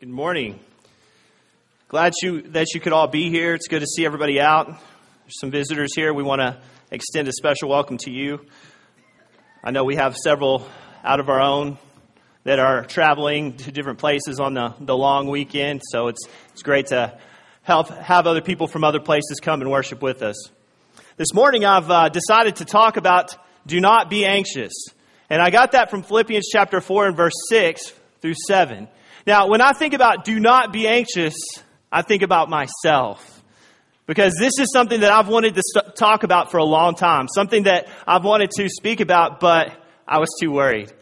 Good morning. Glad you that you could all be here. It's good to see everybody out. There's some visitors here. We want to extend a special welcome to you. I know we have several out of our own that are traveling to different places on the, the long weekend, so it's it's great to help have other people from other places come and worship with us. This morning I've uh, decided to talk about do not be anxious. And I got that from Philippians chapter 4 and verse 6 through 7. Now, when I think about do not be anxious, I think about myself. Because this is something that I've wanted to st- talk about for a long time, something that I've wanted to speak about, but I was too worried.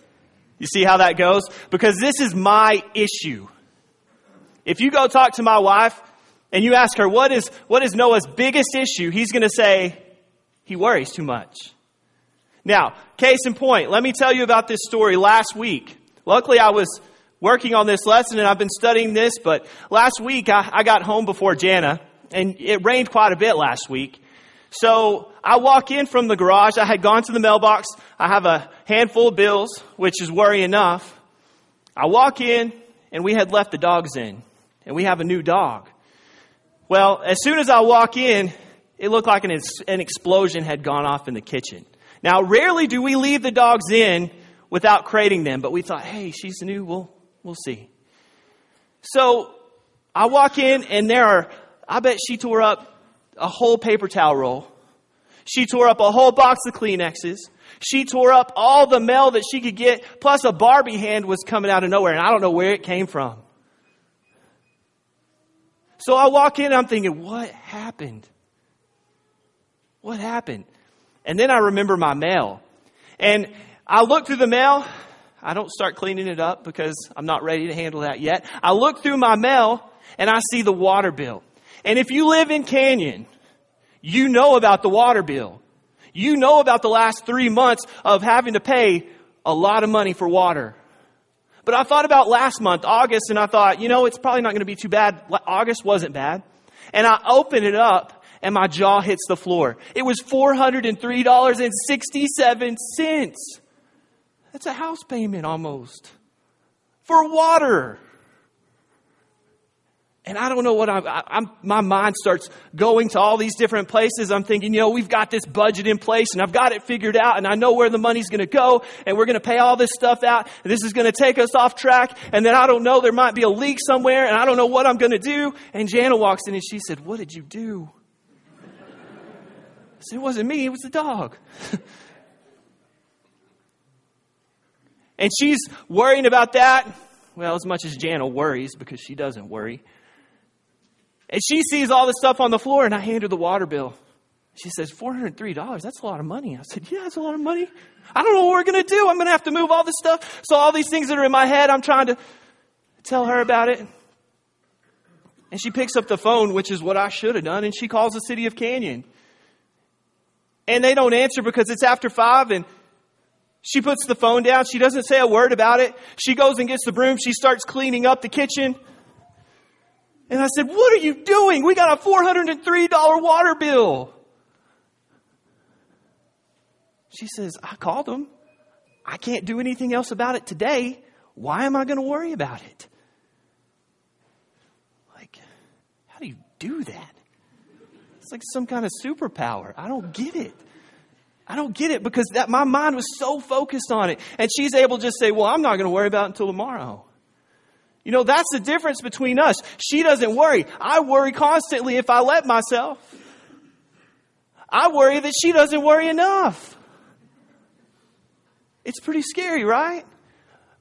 You see how that goes? Because this is my issue. If you go talk to my wife and you ask her, what is, what is Noah's biggest issue? He's going to say, he worries too much. Now, case in point, let me tell you about this story last week. Luckily, I was working on this lesson and I've been studying this, but last week I, I got home before Jana and it rained quite a bit last week. So I walk in from the garage. I had gone to the mailbox. I have a handful of bills, which is worry enough. I walk in and we had left the dogs in and we have a new dog. Well, as soon as I walk in, it looked like an, an explosion had gone off in the kitchen. Now, rarely do we leave the dogs in without crating them, but we thought, hey, she's new. We'll, We'll see. So I walk in, and there are, I bet she tore up a whole paper towel roll. She tore up a whole box of Kleenexes. She tore up all the mail that she could get, plus a Barbie hand was coming out of nowhere, and I don't know where it came from. So I walk in, and I'm thinking, what happened? What happened? And then I remember my mail. And I look through the mail, I don't start cleaning it up because I'm not ready to handle that yet. I look through my mail and I see the water bill. And if you live in Canyon, you know about the water bill. You know about the last three months of having to pay a lot of money for water. But I thought about last month, August, and I thought, you know, it's probably not going to be too bad. August wasn't bad. And I open it up and my jaw hits the floor. It was $403.67. That's a house payment almost for water. And I don't know what I'm, I'm, my mind starts going to all these different places. I'm thinking, you know, we've got this budget in place and I've got it figured out and I know where the money's going to go and we're going to pay all this stuff out and this is going to take us off track. And then I don't know, there might be a leak somewhere and I don't know what I'm going to do. And Jana walks in and she said, what did you do? I said, it wasn't me, it was the dog. And she's worrying about that. Well, as much as Jana worries because she doesn't worry. And she sees all the stuff on the floor, and I hand her the water bill. She says, $403, that's a lot of money. I said, Yeah, that's a lot of money. I don't know what we're going to do. I'm going to have to move all this stuff. So, all these things that are in my head, I'm trying to tell her about it. And she picks up the phone, which is what I should have done, and she calls the city of Canyon. And they don't answer because it's after five, and she puts the phone down. She doesn't say a word about it. She goes and gets the broom. She starts cleaning up the kitchen. And I said, What are you doing? We got a $403 water bill. She says, I called them. I can't do anything else about it today. Why am I going to worry about it? Like, how do you do that? It's like some kind of superpower. I don't get it. I don't get it because that my mind was so focused on it. And she's able to just say, Well, I'm not going to worry about it until tomorrow. You know, that's the difference between us. She doesn't worry. I worry constantly if I let myself. I worry that she doesn't worry enough. It's pretty scary, right?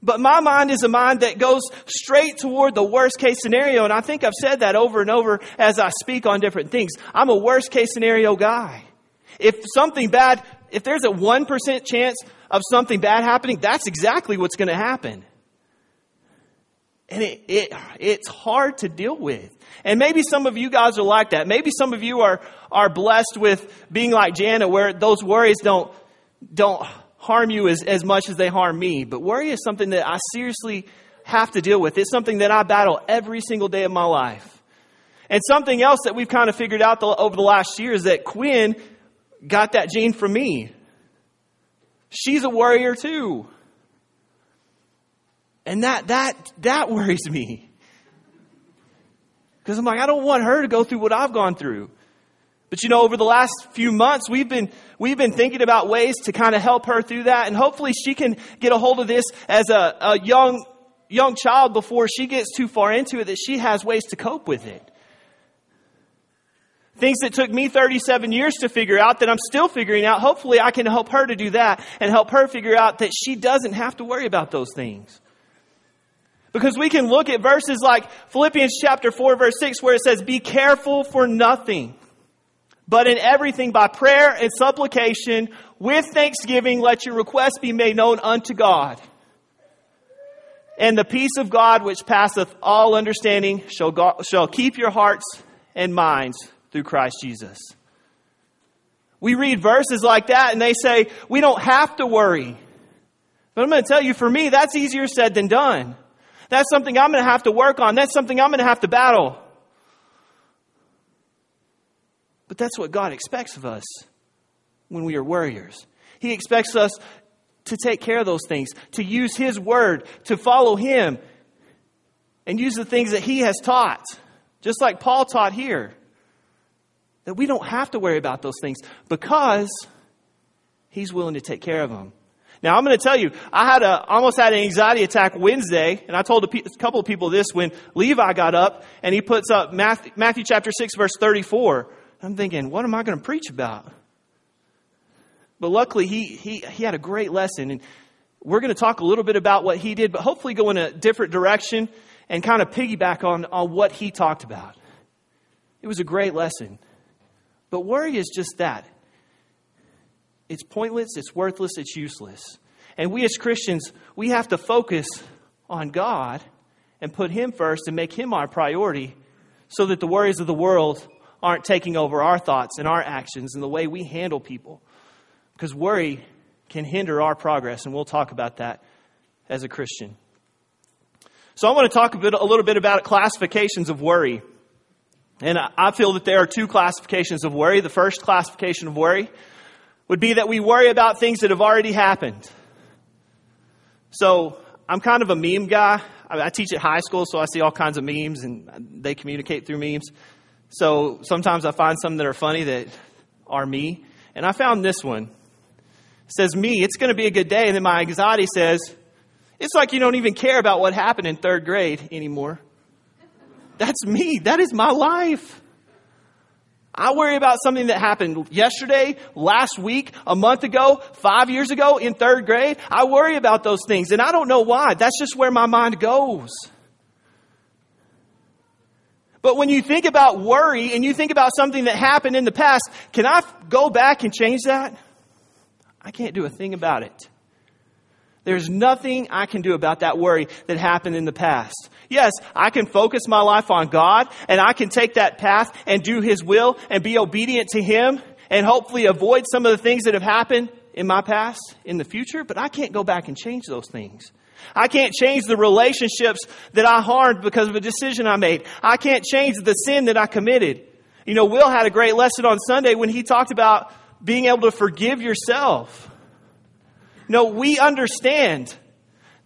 But my mind is a mind that goes straight toward the worst case scenario. And I think I've said that over and over as I speak on different things. I'm a worst case scenario guy. If something bad if there's a 1% chance of something bad happening, that's exactly what's going to happen. And it, it, it's hard to deal with. And maybe some of you guys are like that. Maybe some of you are, are blessed with being like Jana, where those worries don't, don't harm you as, as much as they harm me. But worry is something that I seriously have to deal with. It's something that I battle every single day of my life. And something else that we've kind of figured out the, over the last year is that Quinn got that gene from me. She's a warrior too. And that, that, that worries me. Because I'm like, I don't want her to go through what I've gone through. But you know, over the last few months, we've been, we've been thinking about ways to kind of help her through that. And hopefully she can get a hold of this as a, a young, young child before she gets too far into it that she has ways to cope with it. Things that took me 37 years to figure out that I'm still figuring out. Hopefully I can help her to do that and help her figure out that she doesn't have to worry about those things. Because we can look at verses like Philippians chapter 4 verse 6 where it says, be careful for nothing. But in everything by prayer and supplication with thanksgiving let your requests be made known unto God. And the peace of God which passeth all understanding shall, go, shall keep your hearts and minds through Christ Jesus. We read verses like that and they say, we don't have to worry. But I'm going to tell you, for me, that's easier said than done. That's something I'm going to have to work on. That's something I'm going to have to battle. But that's what God expects of us when we are warriors. He expects us to take care of those things, to use His word, to follow Him, and use the things that He has taught, just like Paul taught here. That we don't have to worry about those things because He's willing to take care of them. Now I'm going to tell you, I had a, almost had an anxiety attack Wednesday, and I told a, pe- a couple of people this when Levi got up and he puts up Matthew, Matthew chapter 6 verse 34. I'm thinking, what am I going to preach about? But luckily, he, he, he had a great lesson. And we're going to talk a little bit about what he did, but hopefully go in a different direction and kind of piggyback on, on what he talked about. It was a great lesson. But worry is just that it's pointless, it's worthless, it's useless. And we as Christians, we have to focus on God and put Him first and make Him our priority so that the worries of the world aren't taking over our thoughts and our actions and the way we handle people. Because worry can hinder our progress, and we'll talk about that as a Christian. So I want to talk a, bit, a little bit about classifications of worry. And I feel that there are two classifications of worry. The first classification of worry would be that we worry about things that have already happened. So I'm kind of a meme guy. I teach at high school, so I see all kinds of memes, and they communicate through memes. So sometimes I find some that are funny that are me. And I found this one. It says, Me, it's going to be a good day. And then my anxiety says, It's like you don't even care about what happened in third grade anymore. That's me. That is my life. I worry about something that happened yesterday, last week, a month ago, five years ago in third grade. I worry about those things, and I don't know why. That's just where my mind goes. But when you think about worry and you think about something that happened in the past, can I go back and change that? I can't do a thing about it. There's nothing I can do about that worry that happened in the past. Yes, I can focus my life on God and I can take that path and do His will and be obedient to Him and hopefully avoid some of the things that have happened in my past in the future, but I can't go back and change those things. I can't change the relationships that I harmed because of a decision I made. I can't change the sin that I committed. You know, Will had a great lesson on Sunday when he talked about being able to forgive yourself. No, we understand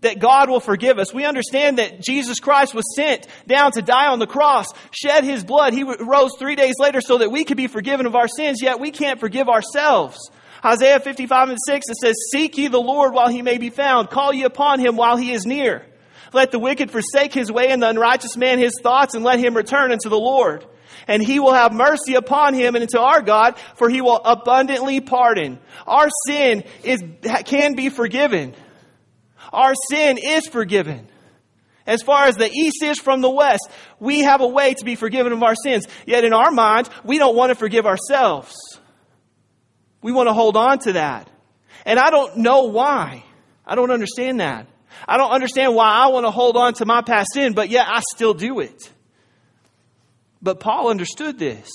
that God will forgive us. We understand that Jesus Christ was sent down to die on the cross, shed his blood. He rose three days later so that we could be forgiven of our sins, yet we can't forgive ourselves. Isaiah 55 and 6, it says, Seek ye the Lord while he may be found. Call ye upon him while he is near. Let the wicked forsake his way and the unrighteous man his thoughts and let him return unto the Lord. And he will have mercy upon him and unto our God, for he will abundantly pardon. Our sin is, can be forgiven. Our sin is forgiven. As far as the east is from the west, we have a way to be forgiven of our sins. Yet in our mind, we don't want to forgive ourselves. We want to hold on to that. And I don't know why. I don't understand that. I don't understand why I want to hold on to my past sin, but yet I still do it. But Paul understood this.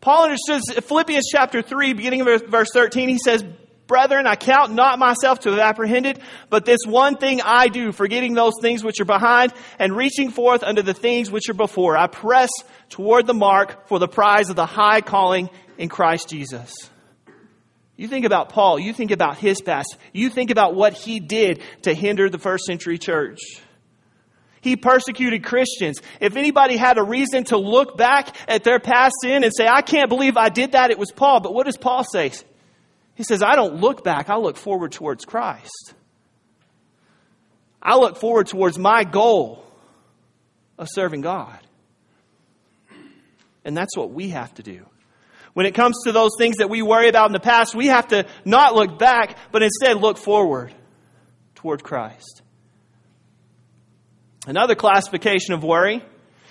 Paul understood Philippians chapter 3, beginning of verse 13, he says, Brethren, I count not myself to have apprehended, but this one thing I do, forgetting those things which are behind and reaching forth unto the things which are before. I press toward the mark for the prize of the high calling in Christ Jesus. You think about Paul, you think about his past, you think about what he did to hinder the first century church. He persecuted Christians. If anybody had a reason to look back at their past sin and say, I can't believe I did that, it was Paul. But what does Paul say? He says, I don't look back, I look forward towards Christ. I look forward towards my goal of serving God. And that's what we have to do. When it comes to those things that we worry about in the past, we have to not look back, but instead look forward toward Christ. Another classification of worry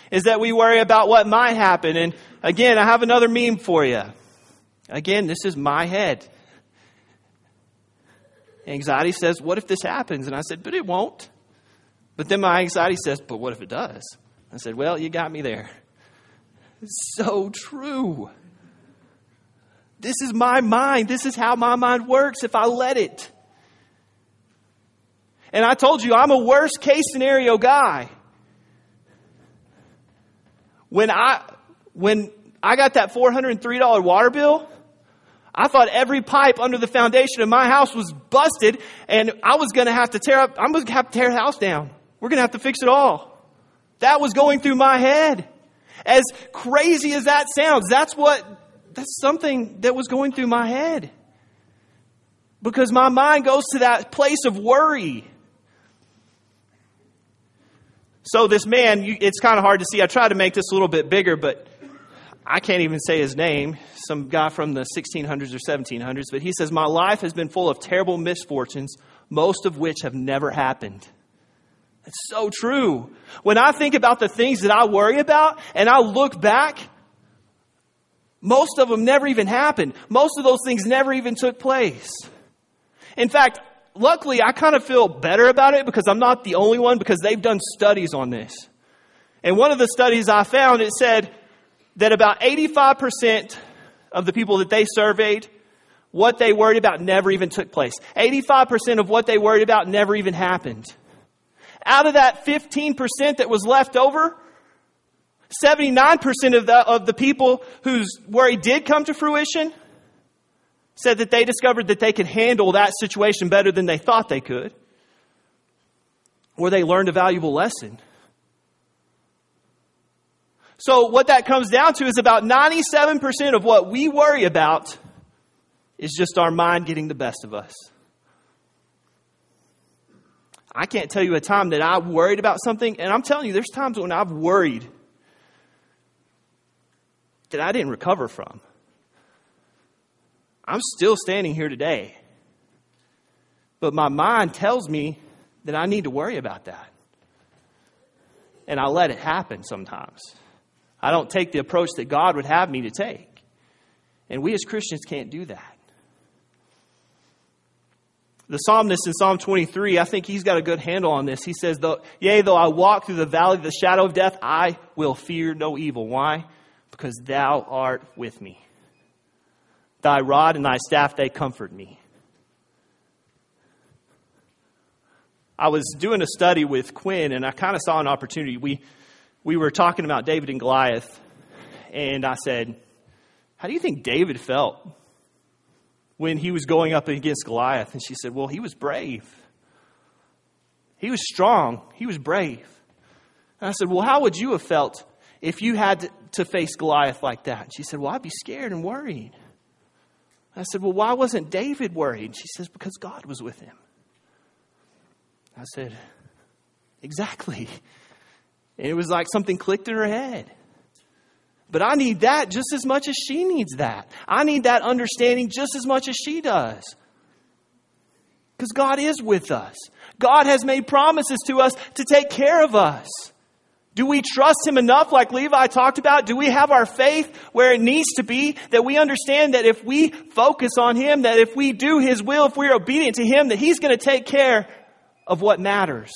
is that we worry about what might happen. And again, I have another meme for you. Again, this is my head. Anxiety says, What if this happens? And I said, But it won't. But then my anxiety says, But what if it does? I said, Well, you got me there. It's so true. This is my mind. This is how my mind works if I let it. And I told you, I'm a worst case scenario guy. When I, when I got that $403 water bill, I thought every pipe under the foundation of my house was busted and I was going to have to tear up, I'm going to have to tear the house down. We're going to have to fix it all. That was going through my head. As crazy as that sounds, that's what, that's something that was going through my head. Because my mind goes to that place of worry. So this man, it's kind of hard to see. I tried to make this a little bit bigger, but I can't even say his name. Some guy from the 1600s or 1700s, but he says, My life has been full of terrible misfortunes, most of which have never happened. It's so true. When I think about the things that I worry about and I look back, most of them never even happened. Most of those things never even took place. In fact, luckily, I kind of feel better about it because I'm not the only one because they've done studies on this. And one of the studies I found, it said that about 85% of the people that they surveyed, what they worried about never even took place. 85% of what they worried about never even happened. Out of that 15% that was left over, 79% of the, of the people whose worry did come to fruition said that they discovered that they could handle that situation better than they thought they could, or they learned a valuable lesson. So, what that comes down to is about 97% of what we worry about is just our mind getting the best of us. I can't tell you a time that I worried about something, and I'm telling you, there's times when I've worried that I didn't recover from. I'm still standing here today. But my mind tells me that I need to worry about that. And I let it happen sometimes. I don't take the approach that God would have me to take. And we as Christians can't do that. The psalmist in Psalm 23, I think he's got a good handle on this. He says, Yea, though I walk through the valley of the shadow of death, I will fear no evil. Why? Because thou art with me. Thy rod and thy staff, they comfort me. I was doing a study with Quinn, and I kind of saw an opportunity. We, we were talking about David and Goliath, and I said, How do you think David felt when he was going up against Goliath? And she said, Well, he was brave. He was strong. He was brave. And I said, Well, how would you have felt if you had to face Goliath like that? And she said, Well, I'd be scared and worried. I said, Well, why wasn't David worried? She says, Because God was with him. I said, Exactly. And it was like something clicked in her head. But I need that just as much as she needs that. I need that understanding just as much as she does. Because God is with us. God has made promises to us to take care of us. Do we trust Him enough, like Levi talked about? Do we have our faith where it needs to be? That we understand that if we focus on Him, that if we do His will, if we're obedient to Him, that He's going to take care of what matters.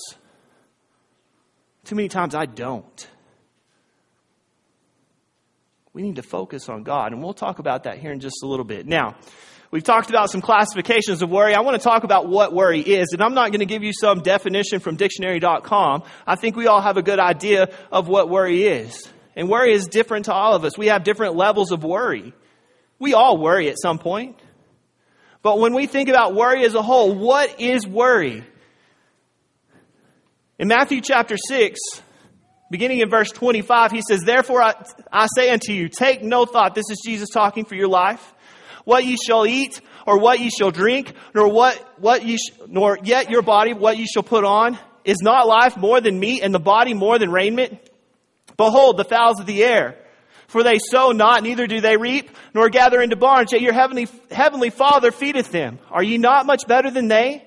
Too many times I don't. We need to focus on God, and we'll talk about that here in just a little bit. Now, We've talked about some classifications of worry. I want to talk about what worry is, and I'm not going to give you some definition from dictionary.com. I think we all have a good idea of what worry is. And worry is different to all of us. We have different levels of worry. We all worry at some point. But when we think about worry as a whole, what is worry? In Matthew chapter 6, beginning in verse 25, he says, Therefore I, I say unto you, take no thought. This is Jesus talking for your life. What ye shall eat, or what ye shall drink, nor what, what ye, sh- nor yet your body, what ye shall put on. Is not life more than meat, and the body more than raiment? Behold, the fowls of the air. For they sow not, neither do they reap, nor gather into barns, yet your heavenly, heavenly Father feedeth them. Are ye not much better than they?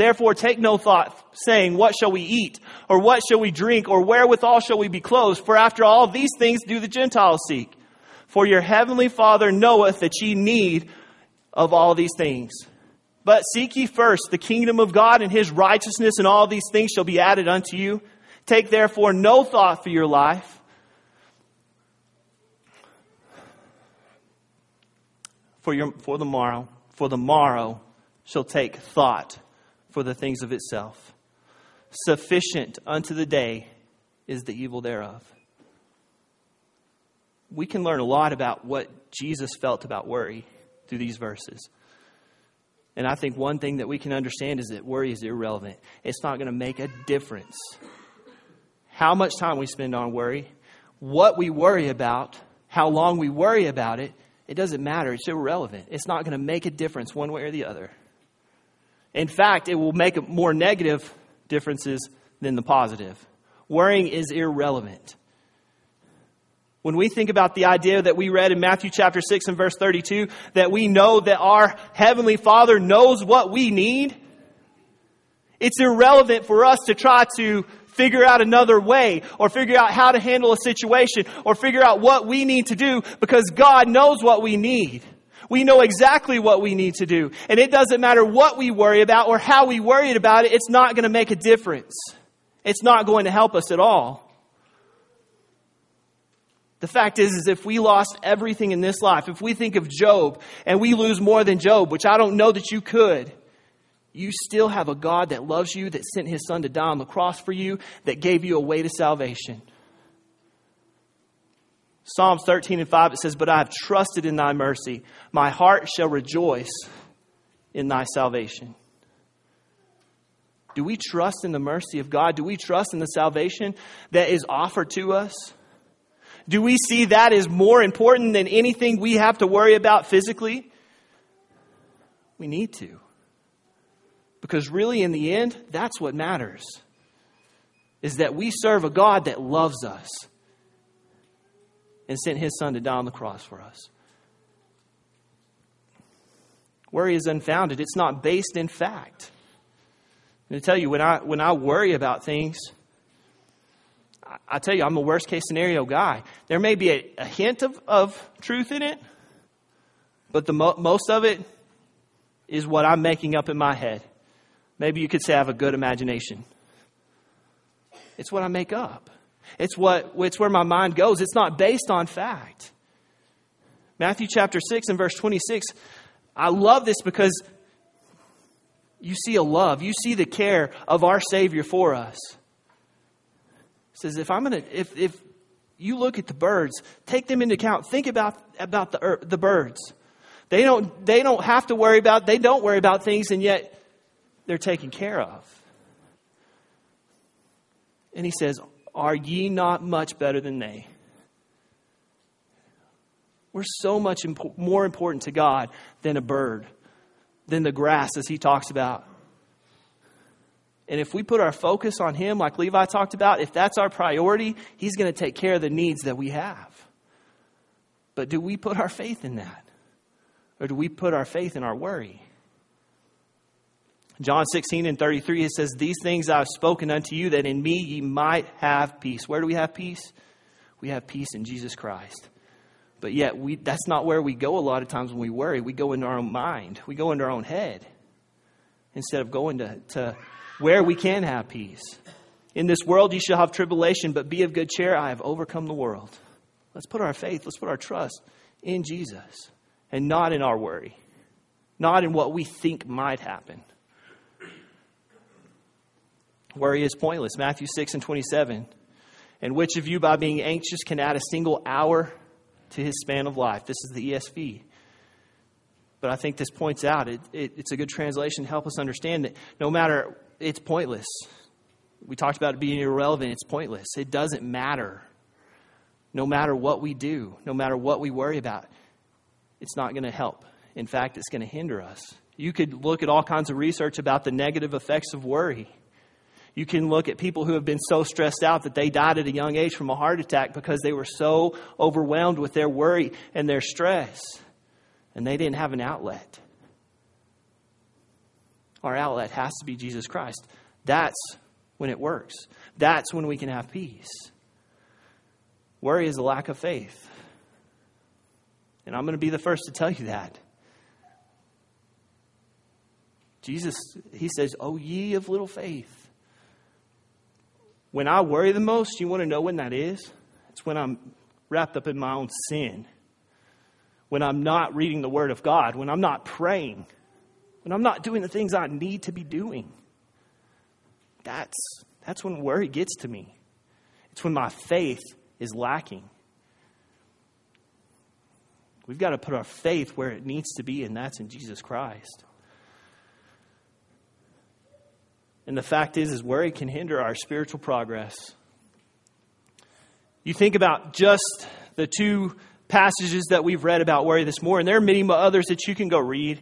Therefore, take no thought, saying, What shall we eat? Or what shall we drink? Or wherewithal shall we be clothed? For after all these things do the Gentiles seek. For your heavenly Father knoweth that ye need of all these things. But seek ye first the kingdom of God and his righteousness, and all these things shall be added unto you. Take therefore no thought for your life. For, your, for the morrow, for the morrow shall take thought for the things of itself. Sufficient unto the day is the evil thereof. We can learn a lot about what Jesus felt about worry through these verses. And I think one thing that we can understand is that worry is irrelevant. It's not going to make a difference how much time we spend on worry, what we worry about, how long we worry about it, it doesn't matter. It's irrelevant. It's not going to make a difference one way or the other. In fact, it will make more negative differences than the positive. Worrying is irrelevant. When we think about the idea that we read in Matthew chapter 6 and verse 32, that we know that our Heavenly Father knows what we need, it's irrelevant for us to try to figure out another way or figure out how to handle a situation or figure out what we need to do because God knows what we need. We know exactly what we need to do. And it doesn't matter what we worry about or how we worry about it, it's not going to make a difference. It's not going to help us at all. The fact is, is if we lost everything in this life, if we think of Job and we lose more than Job, which I don't know that you could, you still have a God that loves you, that sent his son to die on the cross for you, that gave you a way to salvation. Psalms 13 and 5, it says, But I have trusted in thy mercy. My heart shall rejoice in thy salvation. Do we trust in the mercy of God? Do we trust in the salvation that is offered to us? Do we see that as more important than anything we have to worry about physically? We need to. Because really, in the end, that's what matters. Is that we serve a God that loves us and sent his son to die on the cross for us. Worry is unfounded, it's not based in fact. Going to tell you, when I, when I worry about things, I, I tell you, I'm a worst case scenario guy. There may be a, a hint of, of truth in it, but the mo- most of it is what I'm making up in my head. Maybe you could say I have a good imagination. It's what I make up. It's what it's where my mind goes. It's not based on fact. Matthew chapter 6 and verse 26. I love this because you see a love. You see the care of our Savior for us. It says if I'm gonna if if you look at the birds, take them into account. Think about about the the birds. They don't they don't have to worry about they don't worry about things and yet they're taken care of. And he says, Are ye not much better than they? We're so much impo- more important to God than a bird, than the grass, as he talks about. And if we put our focus on him, like Levi talked about, if that's our priority, he's going to take care of the needs that we have. But do we put our faith in that? Or do we put our faith in our worry? John 16 and 33, it says, These things I have spoken unto you, that in me ye might have peace. Where do we have peace? We have peace in Jesus Christ. But yet, we, that's not where we go a lot of times when we worry. We go into our own mind, we go into our own head instead of going to, to where we can have peace. In this world you shall have tribulation, but be of good cheer. I have overcome the world. Let's put our faith, let's put our trust in Jesus and not in our worry, not in what we think might happen. Worry is pointless. Matthew 6 and 27. And which of you, by being anxious, can add a single hour to his span of life? This is the ESV. But I think this points out, it, it, it's a good translation to help us understand that no matter, it's pointless. We talked about it being irrelevant. It's pointless. It doesn't matter. No matter what we do, no matter what we worry about, it's not going to help. In fact, it's going to hinder us. You could look at all kinds of research about the negative effects of worry. You can look at people who have been so stressed out that they died at a young age from a heart attack because they were so overwhelmed with their worry and their stress, and they didn't have an outlet. Our outlet has to be Jesus Christ. That's when it works. That's when we can have peace. Worry is a lack of faith. And I'm going to be the first to tell you that. Jesus, he says, Oh, ye of little faith. When I worry the most, you want to know when that is? It's when I'm wrapped up in my own sin. When I'm not reading the Word of God. When I'm not praying. When I'm not doing the things I need to be doing. That's, that's when worry gets to me. It's when my faith is lacking. We've got to put our faith where it needs to be, and that's in Jesus Christ. And the fact is, is worry can hinder our spiritual progress. You think about just the two passages that we've read about worry this morning. There are many others that you can go read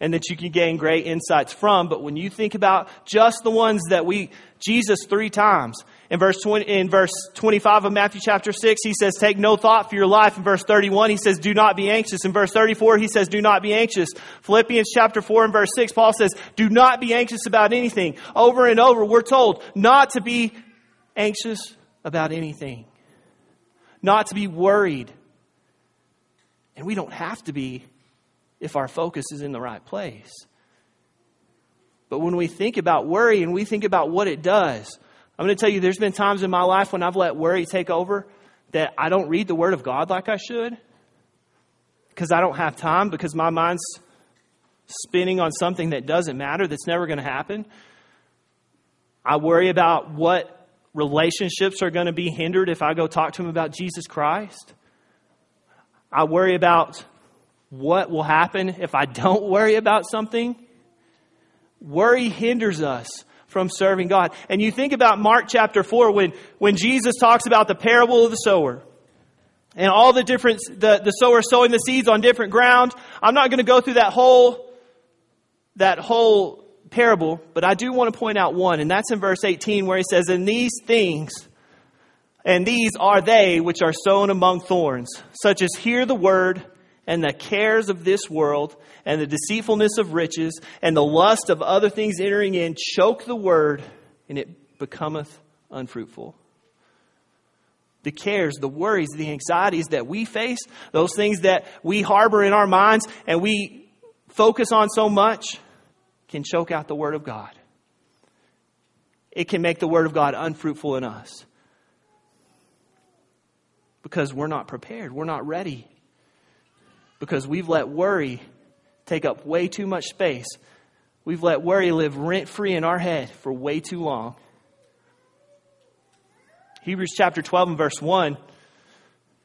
and that you can gain great insights from. But when you think about just the ones that we, Jesus three times, in verse 20, in verse 25 of Matthew chapter 6, he says, take no thought for your life. In verse 31, he says, do not be anxious. In verse 34, he says, do not be anxious. Philippians chapter 4 and verse 6, Paul says, do not be anxious about anything. Over and over, we're told not to be anxious about anything. Not to be worried. And we don't have to be if our focus is in the right place. But when we think about worry and we think about what it does, I'm going to tell you there's been times in my life when I've let worry take over that I don't read the Word of God like I should because I don't have time, because my mind's spinning on something that doesn't matter, that's never going to happen. I worry about what relationships are going to be hindered if I go talk to them about Jesus Christ. I worry about what will happen if I don't worry about something. Worry hinders us from serving God. And you think about Mark chapter 4 when, when Jesus talks about the parable of the sower and all the different, the, the sower sowing the seeds on different ground. I'm not going to go through that whole, that whole parable, but I do want to point out one, and that's in verse 18 where he says, And these things, and these are they which are sown among thorns, such as hear the word and the cares of this world and the deceitfulness of riches and the lust of other things entering in choke the word and it becometh unfruitful. The cares, the worries, the anxieties that we face, those things that we harbor in our minds and we focus on so much, can choke out the Word of God. It can make the Word of God unfruitful in us because we're not prepared, we're not ready because we've let worry take up way too much space. We've let worry live rent free in our head for way too long. Hebrews chapter 12 and verse 1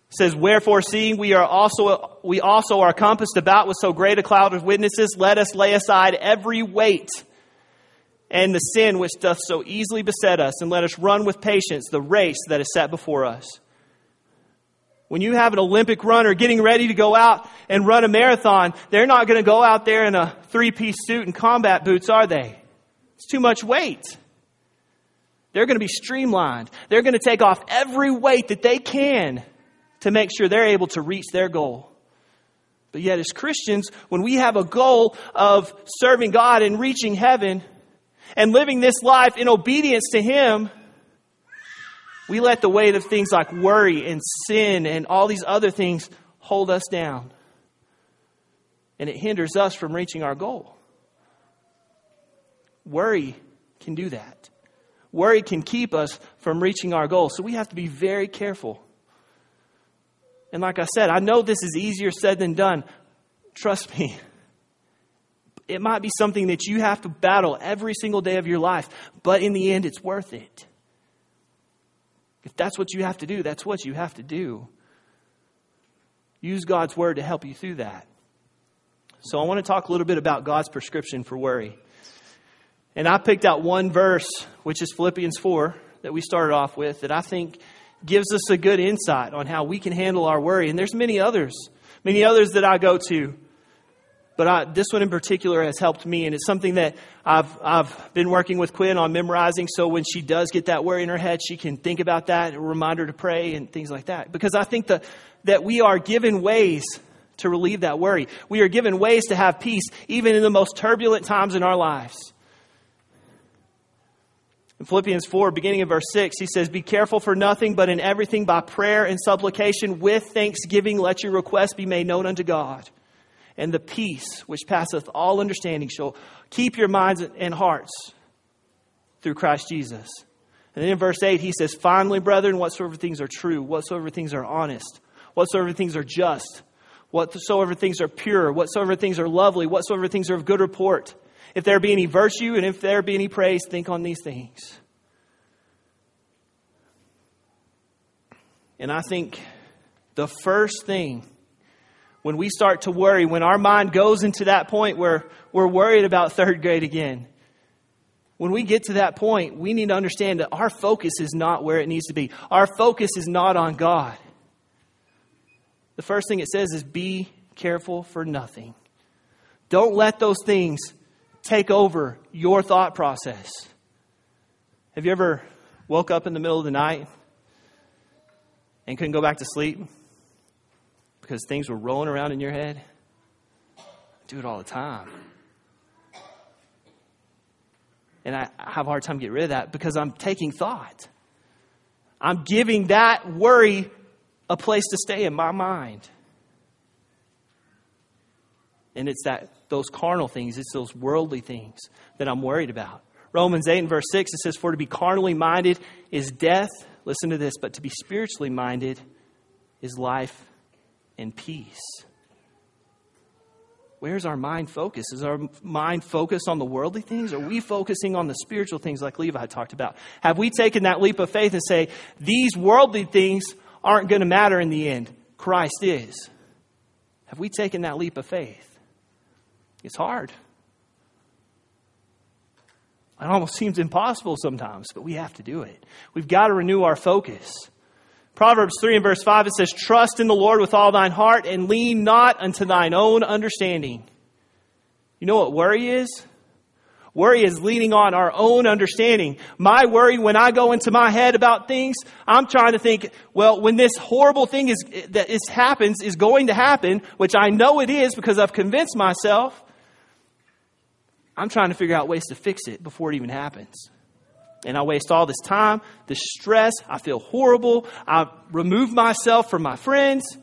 says, Wherefore, seeing we are also we also are compassed about with so great a cloud of witnesses, let us lay aside every weight and the sin which doth so easily beset us, and let us run with patience the race that is set before us. When you have an Olympic runner getting ready to go out and run a marathon, they're not going to go out there in a three piece suit and combat boots, are they? It's too much weight. They're going to be streamlined. They're going to take off every weight that they can to make sure they're able to reach their goal. But yet, as Christians, when we have a goal of serving God and reaching heaven and living this life in obedience to Him, we let the weight of things like worry and sin and all these other things hold us down. And it hinders us from reaching our goal. Worry can do that. Worry can keep us from reaching our goal. So we have to be very careful. And like I said, I know this is easier said than done. Trust me. It might be something that you have to battle every single day of your life, but in the end, it's worth it. If that's what you have to do, that's what you have to do. Use God's word to help you through that. So, I want to talk a little bit about God's prescription for worry. And I picked out one verse, which is Philippians 4, that we started off with, that I think gives us a good insight on how we can handle our worry. And there's many others, many others that I go to. But I, this one in particular has helped me, and it's something that I've, I've been working with Quinn on memorizing. So when she does get that worry in her head, she can think about that, a reminder to pray, and things like that. Because I think that, that we are given ways to relieve that worry. We are given ways to have peace, even in the most turbulent times in our lives. In Philippians 4, beginning in verse 6, he says, Be careful for nothing, but in everything by prayer and supplication with thanksgiving let your requests be made known unto God. And the peace which passeth all understanding shall keep your minds and hearts through Christ Jesus. And then in verse 8, he says, Finally, brethren, whatsoever things are true, whatsoever things are honest, whatsoever things are just, whatsoever things are pure, whatsoever things are lovely, whatsoever things are of good report if there be any virtue and if there be any praise, think on these things. And I think the first thing when we start to worry, when our mind goes into that point where we're worried about third grade again, when we get to that point, we need to understand that our focus is not where it needs to be. Our focus is not on God. The first thing it says is be careful for nothing. Don't let those things take over your thought process. Have you ever woke up in the middle of the night and couldn't go back to sleep because things were rolling around in your head? I do it all the time. And I have a hard time getting rid of that because I'm taking thought. I'm giving that worry a place to stay in my mind. And it's that those carnal things, it's those worldly things that I'm worried about. Romans 8 and verse 6, it says, For to be carnally minded is death. Listen to this, but to be spiritually minded is life and peace. Where's our mind focused? Is our mind focused on the worldly things? Are we focusing on the spiritual things like Levi talked about? Have we taken that leap of faith and say, these worldly things aren't going to matter in the end? Christ is. Have we taken that leap of faith? It's hard. It almost seems impossible sometimes, but we have to do it. We've got to renew our focus. Proverbs 3 and verse 5, it says, Trust in the Lord with all thine heart and lean not unto thine own understanding. You know what worry is? Worry is leaning on our own understanding. My worry when I go into my head about things, I'm trying to think, well, when this horrible thing is, that is, happens, is going to happen, which I know it is because I've convinced myself, I'm trying to figure out ways to fix it before it even happens. And I waste all this time, this stress. I feel horrible. I remove myself from my friends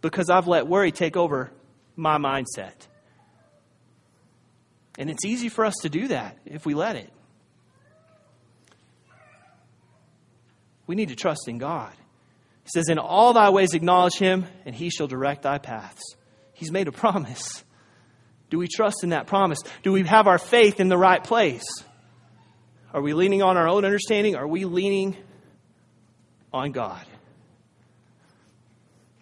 because I've let worry take over my mindset. And it's easy for us to do that if we let it. We need to trust in God. He says, In all thy ways acknowledge him, and he shall direct thy paths. He's made a promise. Do we trust in that promise? Do we have our faith in the right place? Are we leaning on our own understanding? Are we leaning on God?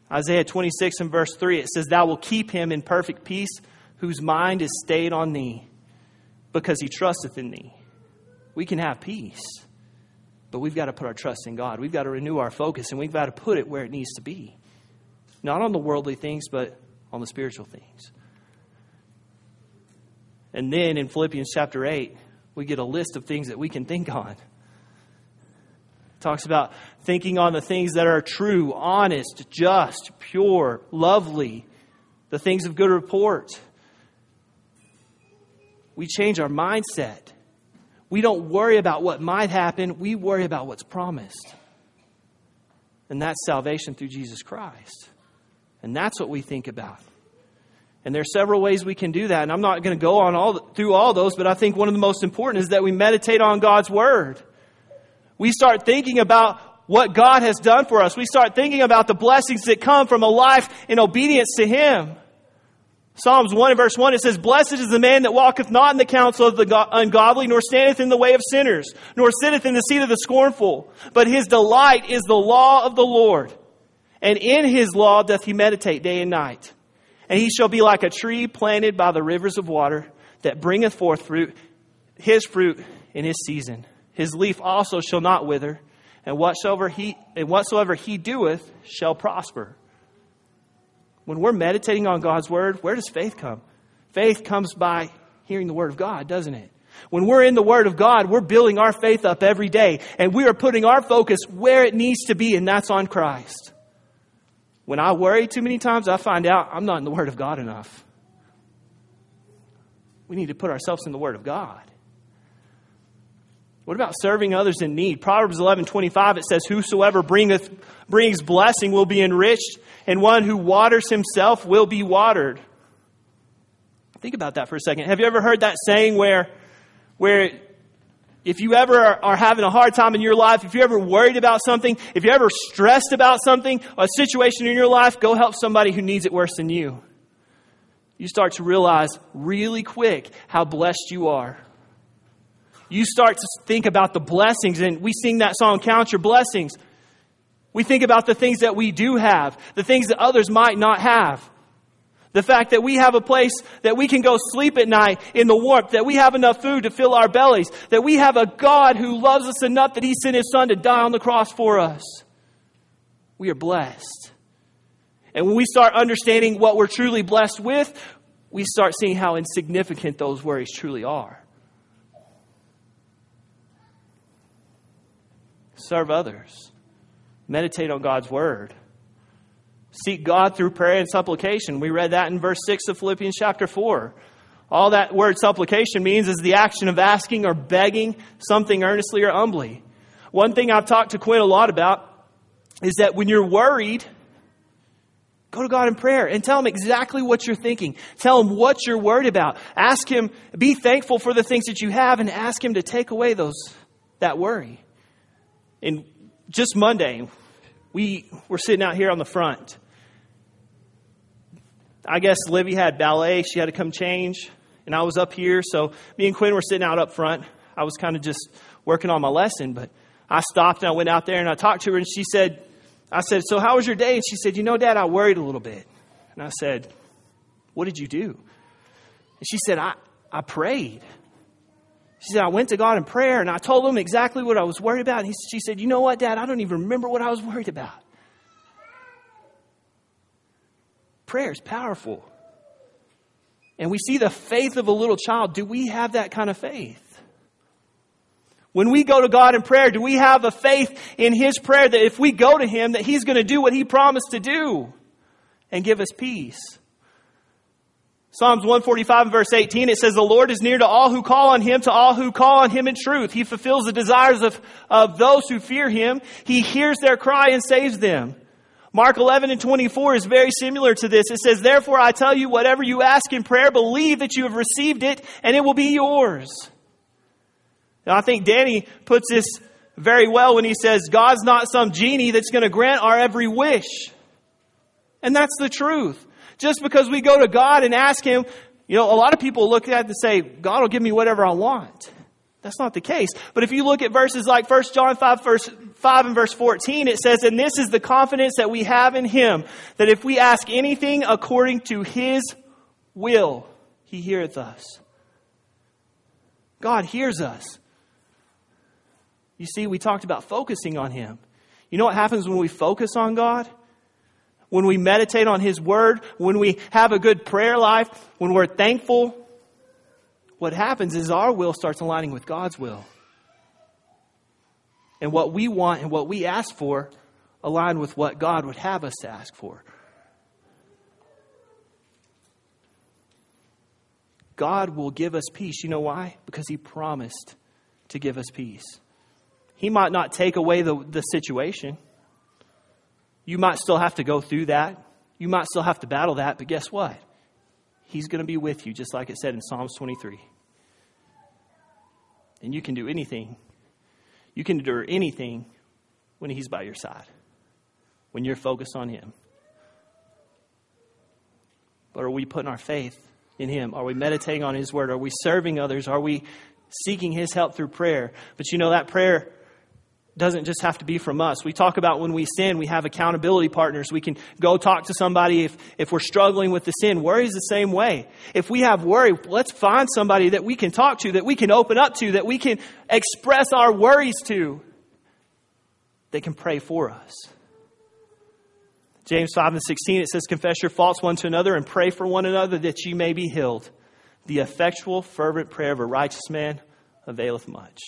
Isaiah 26 and verse 3, it says, Thou will keep him in perfect peace whose mind is stayed on thee because he trusteth in thee. We can have peace, but we've got to put our trust in God. We've got to renew our focus and we've got to put it where it needs to be. Not on the worldly things, but on the spiritual things. And then in Philippians chapter 8, we get a list of things that we can think on. It talks about thinking on the things that are true, honest, just, pure, lovely, the things of good report. We change our mindset. We don't worry about what might happen, we worry about what's promised. And that's salvation through Jesus Christ. And that's what we think about. And there are several ways we can do that. And I'm not going to go on all through all those, but I think one of the most important is that we meditate on God's Word. We start thinking about what God has done for us. We start thinking about the blessings that come from a life in obedience to Him. Psalms 1 and verse 1, it says, Blessed is the man that walketh not in the counsel of the ungodly, nor standeth in the way of sinners, nor sitteth in the seat of the scornful. But his delight is the law of the Lord. And in his law doth he meditate day and night. And he shall be like a tree planted by the rivers of water that bringeth forth fruit, his fruit in his season. His leaf also shall not wither, and whatsoever he, and whatsoever he doeth shall prosper. When we're meditating on God's word, where does faith come? Faith comes by hearing the word of God, doesn't it? When we're in the Word of God, we're building our faith up every day, and we are putting our focus where it needs to be, and that's on Christ. When I worry too many times, I find out I'm not in the Word of God enough. We need to put ourselves in the Word of God. What about serving others in need? Proverbs 11:25 it says whosoever bringeth brings blessing will be enriched and one who waters himself will be watered. Think about that for a second. Have you ever heard that saying where where if you ever are having a hard time in your life, if you're ever worried about something, if you're ever stressed about something, a situation in your life, go help somebody who needs it worse than you. You start to realize really quick how blessed you are. You start to think about the blessings, and we sing that song, Count Your Blessings. We think about the things that we do have, the things that others might not have. The fact that we have a place that we can go sleep at night in the warmth, that we have enough food to fill our bellies, that we have a God who loves us enough that He sent His Son to die on the cross for us. We are blessed. And when we start understanding what we're truly blessed with, we start seeing how insignificant those worries truly are. Serve others, meditate on God's Word. Seek God through prayer and supplication. We read that in verse 6 of Philippians chapter 4. All that word supplication means is the action of asking or begging something earnestly or humbly. One thing I've talked to Quinn a lot about is that when you're worried, go to God in prayer and tell Him exactly what you're thinking. Tell Him what you're worried about. Ask Him, be thankful for the things that you have and ask Him to take away those, that worry. And just Monday, we were sitting out here on the front I guess Livy had ballet. She had to come change. And I was up here. So me and Quinn were sitting out up front. I was kind of just working on my lesson. But I stopped and I went out there and I talked to her. And she said, I said, So how was your day? And she said, You know, Dad, I worried a little bit. And I said, What did you do? And she said, I, I prayed. She said, I went to God in prayer and I told him exactly what I was worried about. And he, she said, You know what, Dad? I don't even remember what I was worried about. Prayer is powerful. And we see the faith of a little child. Do we have that kind of faith? When we go to God in prayer, do we have a faith in His prayer that if we go to Him, that He's going to do what He promised to do and give us peace? Psalms 145 verse 18, it says, The Lord is near to all who call on Him, to all who call on Him in truth. He fulfills the desires of, of those who fear Him. He hears their cry and saves them. Mark 11 and 24 is very similar to this. It says, Therefore I tell you, whatever you ask in prayer, believe that you have received it and it will be yours. Now I think Danny puts this very well when he says, God's not some genie that's going to grant our every wish. And that's the truth. Just because we go to God and ask Him, you know, a lot of people look at it and say, God will give me whatever I want. That's not the case. But if you look at verses like 1 John 5, verse 5 and verse 14, it says, And this is the confidence that we have in him, that if we ask anything according to his will, he heareth us. God hears us. You see, we talked about focusing on him. You know what happens when we focus on God? When we meditate on his word, when we have a good prayer life, when we're thankful, what happens is our will starts aligning with God's will. And what we want and what we ask for align with what God would have us to ask for. God will give us peace. You know why? Because He promised to give us peace. He might not take away the, the situation. You might still have to go through that. You might still have to battle that, but guess what? He's going to be with you, just like it said in Psalms 23. And you can do anything. You can endure anything when He's by your side, when you're focused on Him. But are we putting our faith in Him? Are we meditating on His Word? Are we serving others? Are we seeking His help through prayer? But you know, that prayer doesn't just have to be from us. We talk about when we sin, we have accountability partners. We can go talk to somebody if, if we're struggling with the sin. Worry is the same way. If we have worry, let's find somebody that we can talk to, that we can open up to, that we can express our worries to, that can pray for us. James 5 and 16, it says, Confess your faults one to another and pray for one another that ye may be healed. The effectual, fervent prayer of a righteous man availeth much.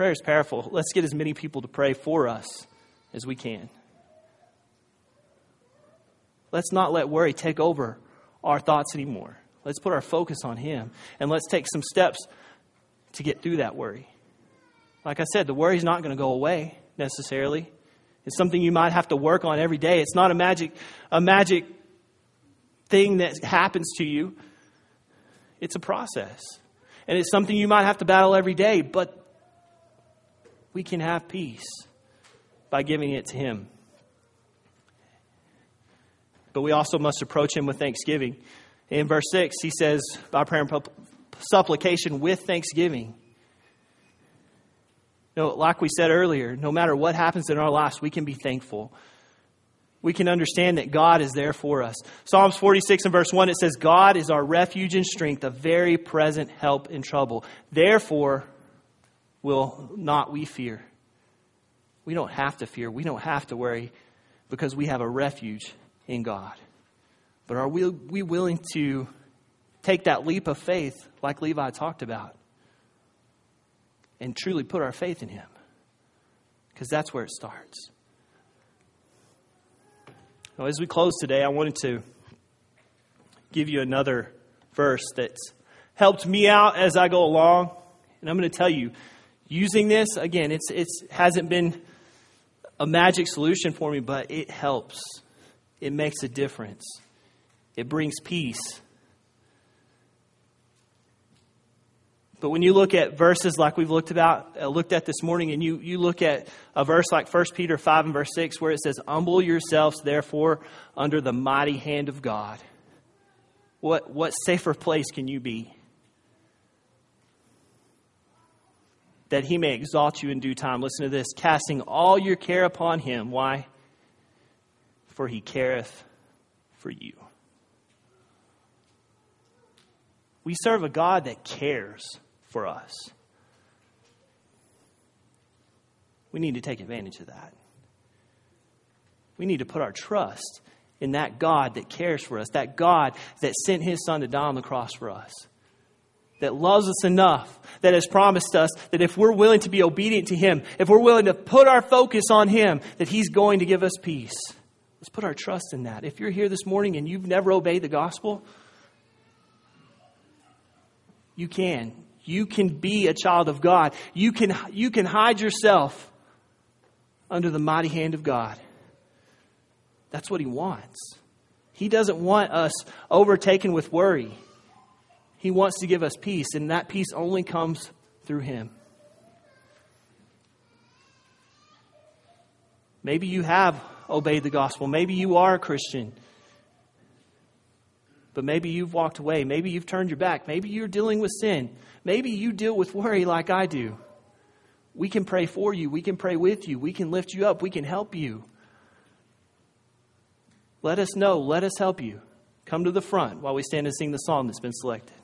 Prayer is powerful. Let's get as many people to pray for us as we can. Let's not let worry take over our thoughts anymore. Let's put our focus on Him and let's take some steps to get through that worry. Like I said, the worry is not going to go away necessarily. It's something you might have to work on every day. It's not a magic, a magic thing that happens to you. It's a process. And it's something you might have to battle every day, but we can have peace by giving it to Him. But we also must approach Him with thanksgiving. In verse 6, he says, by prayer and supplication with thanksgiving. Know, like we said earlier, no matter what happens in our lives, we can be thankful. We can understand that God is there for us. Psalms 46 and verse 1, it says, God is our refuge and strength, a very present help in trouble. Therefore, will not we fear? We don't have to fear. We don't have to worry because we have a refuge in God. But are we, we willing to take that leap of faith, like Levi talked about, and truly put our faith in Him? Because that's where it starts. Now, as we close today, I wanted to give you another verse that's helped me out as I go along. And I'm going to tell you, using this, again, it's, it's hasn't been a magic solution for me, but it helps. It makes a difference. It brings peace. But when you look at verses like we've looked about, uh, looked at this morning, and you, you look at a verse like 1 Peter 5 and verse 6, where it says, Humble yourselves, therefore, under the mighty hand of God. What, what safer place can you be? That he may exalt you in due time. Listen to this casting all your care upon him. Why? For he careth for you. We serve a God that cares for us. We need to take advantage of that. We need to put our trust in that God that cares for us, that God that sent his son to die on the cross for us that loves us enough, that has promised us that if we're willing to be obedient to Him, if we're willing to put our focus on Him, that He's going to give us peace. Let's put our trust in that. If you're here this morning and you've never obeyed the gospel, you can. You can be a child of God. You can, you can hide yourself under the mighty hand of God. That's what He wants. He doesn't want us overtaken with worry. He wants to give us peace, and that peace only comes through Him. Maybe you have obeyed the gospel. Maybe you are a Christian. But maybe you've walked away. Maybe you've turned your back. Maybe you're dealing with sin. Maybe you deal with worry like I do. We can pray for you. We can pray with you. We can lift you up. We can help you. Let us know. Let us help you. Come to the front while we stand and sing the song that's been selected.